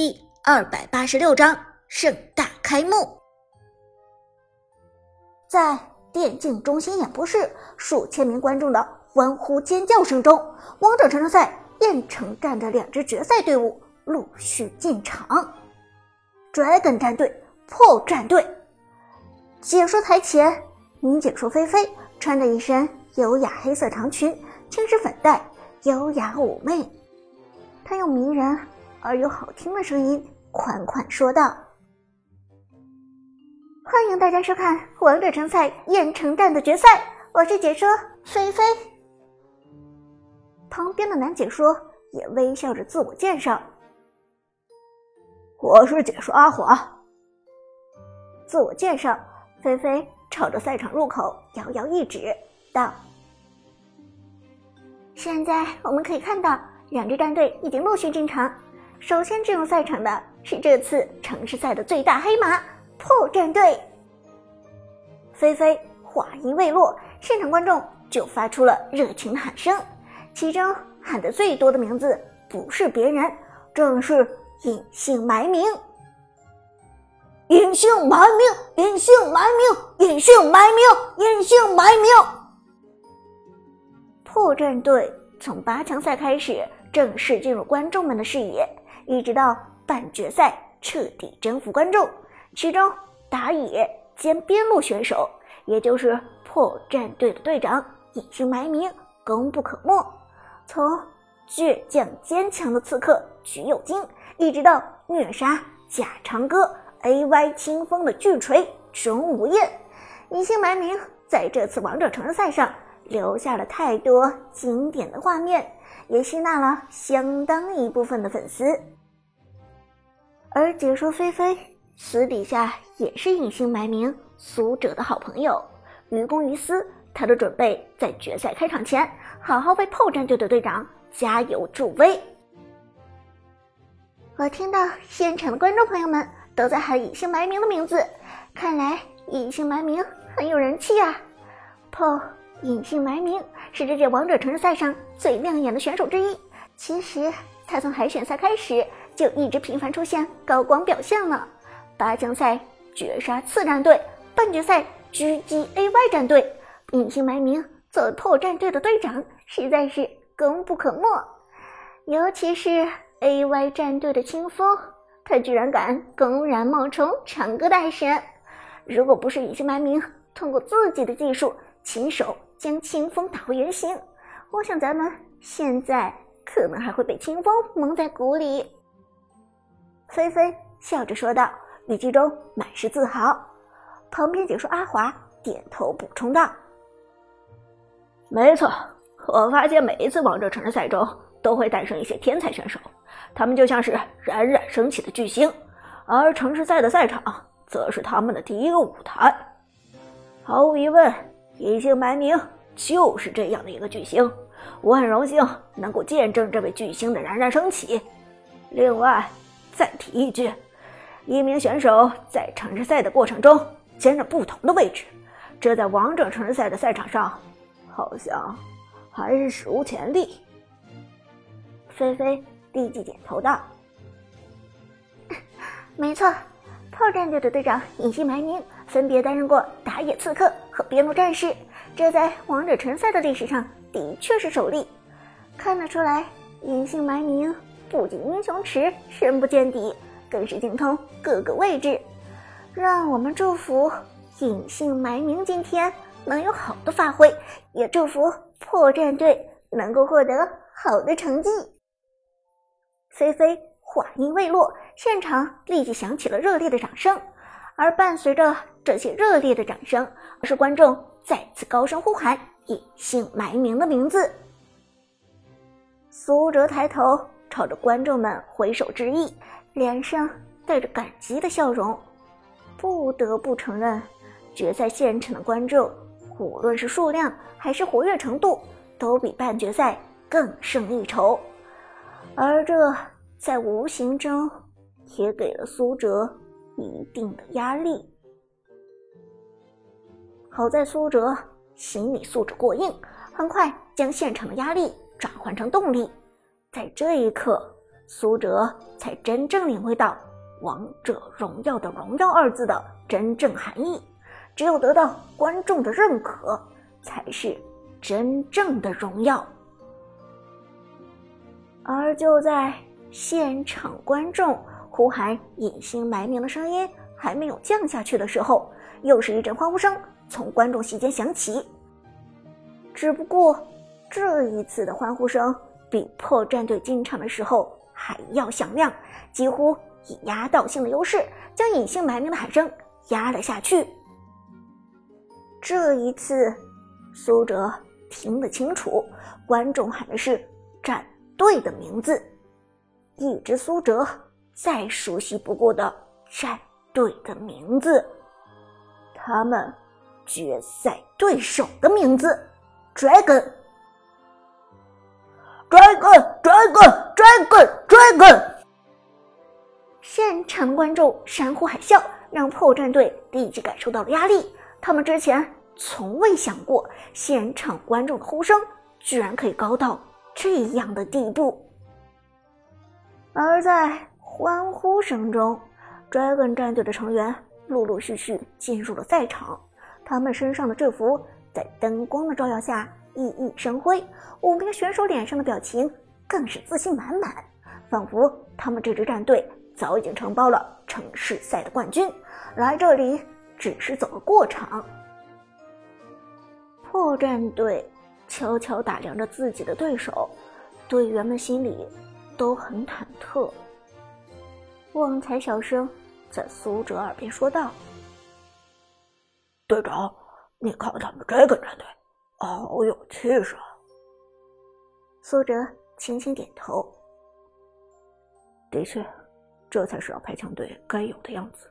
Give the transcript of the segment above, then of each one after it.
第二百八十六章盛大开幕。在电竞中心演播室，数千名观众的欢呼尖叫声中，王者城市赛燕城站的两支决赛队伍陆续进场。Dragon 战队、破战队。解说台前，女解说菲菲穿着一身优雅黑色长裙，轻施粉黛，优雅妩媚。她用迷人而又好听的声音款款说道。欢迎大家收看《王者城赛燕城站的决赛，我是解说菲菲。旁边的男解说也微笑着自我介绍：“我是解说阿华。”自我介绍，菲菲朝着赛场入口遥遥一指，道：“现在我们可以看到，两支战队已经陆续进场。首先进入赛场的是这次城市赛的最大黑马。”破战队，菲菲话音未落，现场观众就发出了热情的喊声。其中喊的最多的名字不是别人，正是隐姓埋名。隐姓埋名，隐姓埋名，隐姓埋名，隐姓埋名。破战队从八强赛开始正式进入观众们的视野，一直到半决赛彻底征服观众。其中，打野兼边路选手，也就是破战队的队长，隐姓埋名，功不可没。从倔强坚强的刺客橘右京，一直到虐杀假长歌 AY 清风的巨锤钟无艳，隐姓埋名在这次王者城市赛上留下了太多经典的画面，也吸纳了相当一部分的粉丝。而解说菲菲。私底下也是隐姓埋名苏哲的好朋友，于公于私，他都准备在决赛开场前好好为破战队的队长加油助威。我听到现场的观众朋友们都在喊隐姓埋名的名字，看来隐姓埋名很有人气啊！破隐姓埋名是这届王者城市赛上最亮眼的选手之一，其实他从海选赛开始就一直频繁出现高光表现了。八强赛绝杀次战队，半决赛狙击 AY 战队，隐姓埋名做破战队的队长，实在是功不可没。尤其是 AY 战队的清风，他居然敢公然冒充长歌大神。如果不是隐姓埋名，通过自己的技术亲手将清风打回原形，我想咱们现在可能还会被清风蒙在鼓里。菲菲笑着说道。语气中满是自豪，旁边解说阿华点头补充道：“没错，我发现每一次王者城市赛中都会诞生一些天才选手，他们就像是冉冉升起的巨星，而城市赛的赛场则是他们的第一个舞台。毫无疑问，隐姓埋名就是这样的一个巨星，我很荣幸能够见证这位巨星的冉冉升起。另外，再提一句。”一名选手在城市赛的过程中兼着不同的位置，这在王者城市赛的赛场上，好像还是史无前例。菲菲立即点头道：“没错，炮战队的队长隐姓埋名，分别担任过打野刺客和边路战士，这在王者城赛的历史上的确是首例。看得出来，隐姓埋名不仅英雄池深不见底。”更是精通各个位置，让我们祝福隐姓埋名今天能有好的发挥，也祝福破战队能够获得好的成绩。菲菲话音未落，现场立即响起了热烈的掌声，而伴随着这些热烈的掌声，是观众再次高声呼喊隐姓埋名的名字。苏哲抬头朝着观众们挥手致意。脸上带着感激的笑容，不得不承认，决赛现场的观众，无论是数量还是活跃程度，都比半决赛更胜一筹，而这在无形中也给了苏哲一定的压力。好在苏哲心理素质过硬，很快将现场的压力转换成动力，在这一刻。苏哲才真正领会到“王者荣耀”的“荣耀”二字的真正含义。只有得到观众的认可，才是真正的荣耀。而就在现场观众呼喊“隐姓埋名”的声音还没有降下去的时候，又是一阵欢呼声从观众席间响起。只不过这一次的欢呼声比破战队进场的时候还要响亮，几乎以压倒性的优势将“隐姓埋名”的喊声压了下去。这一次，苏哲听得清楚，观众喊的是战队的名字，一支苏哲再熟悉不过的战队的名字，他们决赛对手的名字，Dragon Dragon，Dragon，Dragon，Dragon！。现场观众山呼海啸，让破战队立即感受到了压力。他们之前从未想过，现场观众的呼声居然可以高到这样的地步。而在欢呼声中，Dragon 战队的成员陆陆续续进入了赛场，他们身上的制服在灯光的照耀下熠熠生辉，五名选手脸上的表情更是自信满满，仿佛他们这支战队早已经承包了城市赛的冠军，来这里。只是走个过场。破战队悄悄打量着自己的对手，队员们心里都很忐忑。旺财小声在苏哲耳边说道：“队长，你看他们这个战队，好有气势。”苏哲轻轻点头：“的确，这才是老牌强队该有的样子。”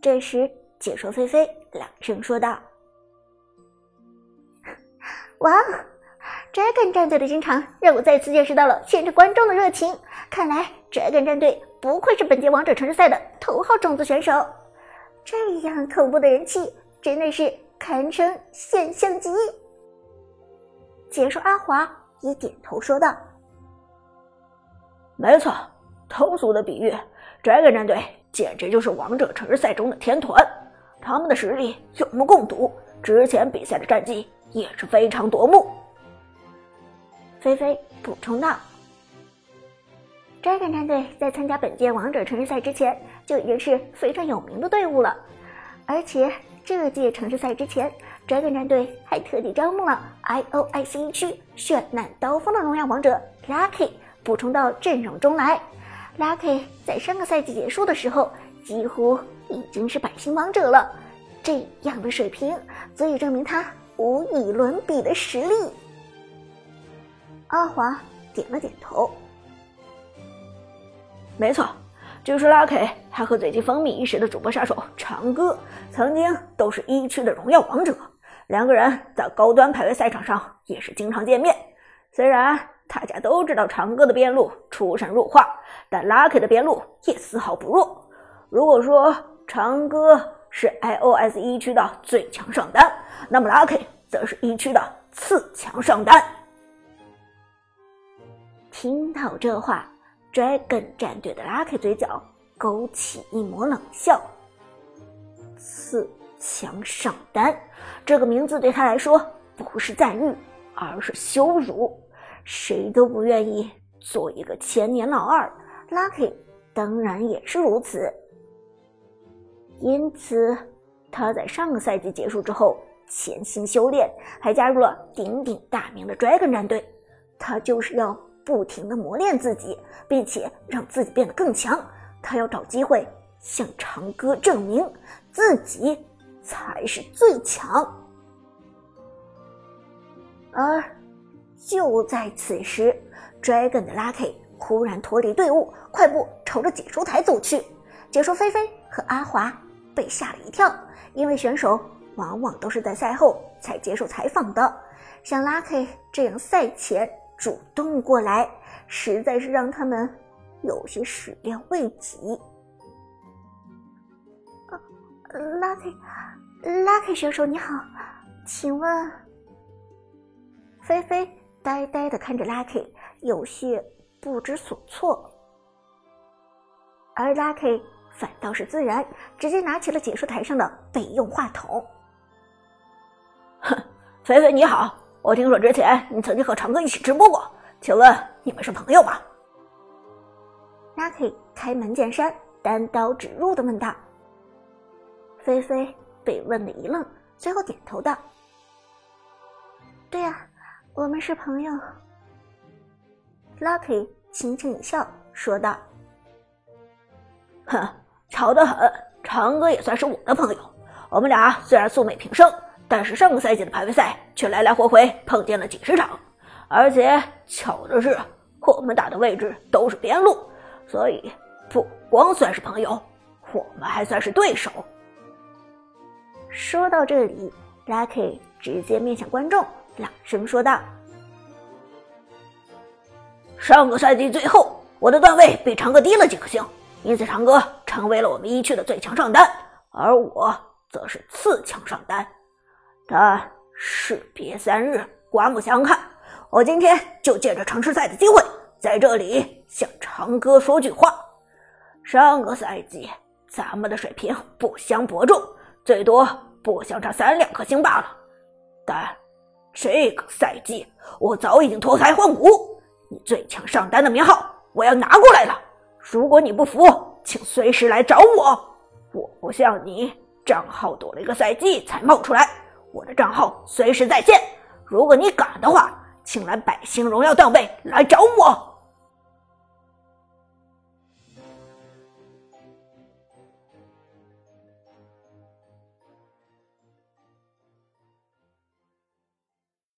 这时，解说菲菲朗声说道：“ 哇，Dragon 战队的进场让我再次见识到了现场观众的热情。看来 Dragon 战队不愧是本届王者城市赛的头号种子选手，这样恐怖的人气真的是堪称现象级。”解说阿华也点头说道：“没错，通俗的比喻，Dragon 战队。”简直就是王者城市赛中的天团，他们的实力有目共睹，之前比赛的战绩也是非常夺目。菲菲补充道：“Dragon 战队在参加本届王者城市赛之前就已经是非常有名的队伍了，而且这届城市赛之前，Dragon 战队还特地招募了 IOIC 区绚烂刀锋的荣耀王者 Lucky 补充到阵容中来。” Lucky 在上个赛季结束的时候，几乎已经是百星王者了。这样的水平，足以证明他无与伦比的实力。阿华点了点头，没错，据说 Lucky 还和最近风靡一时的主播杀手长歌，曾经都是一区的荣耀王者。两个人在高端排位赛场上也是经常见面。虽然大家都知道长歌的边路出神入化。但 Lucky 的边路也丝毫不弱。如果说长歌是 iOS 一区的最强上单，那么 Lucky 则是一区的次强上单。听到这话，Dragon 战队的 Lucky 嘴角勾起一抹冷笑。四强上单这个名字对他来说不是赞誉，而是羞辱。谁都不愿意做一个千年老二。Lucky 当然也是如此，因此他在上个赛季结束之后潜心修炼，还加入了鼎鼎大名的 Dragon 战队。他就是要不停的磨练自己，并且让自己变得更强。他要找机会向长歌证明自己才是最强。而就在此时，Dragon 的 Lucky。忽然脱离队伍，快步朝着解说台走去。解说菲菲和阿华被吓了一跳，因为选手往往都是在赛后才接受采访的，像 Lucky 这样赛前主动过来，实在是让他们有些始料未及。Lucky，Lucky 选手你好，请问？菲菲呆呆的看着 Lucky，有些。不知所措。而 Lucky 反倒是自然，直接拿起了解说台上的备用话筒。哼，菲菲你好，我听说之前你曾经和长哥一起直播过，请问你们是朋友吗？Lucky 开门见山、单刀直入的问道。菲菲被问的一愣，随后点头道：“对呀，我们是朋友。”Lucky 轻轻一笑，说道。哼，巧得很，长哥也算是我的朋友。我们俩虽然素昧平生，但是上个赛季的排位赛却来来回回碰见了几十场，而且巧的是，我们打的位置都是边路，所以不光算是朋友，我们还算是对手。说到这里，Lucky 直接面向观众，朗声说道：“上个赛季最后，我的段位比长哥低了几颗星。”因此，长哥成为了我们一区的最强上单，而我则是次强上单。但士别三日，刮目相看，我今天就借着城市赛的机会，在这里向长哥说句话：上个赛季咱们的水平不相伯仲，最多不相差三两颗星罢了。但这个赛季，我早已经脱胎换骨，你最强上单的名号，我要拿过来了。如果你不服，请随时来找我。我不像你，账号躲了一个赛季才冒出来，我的账号随时在线。如果你敢的话，请来百星荣耀段位来找我。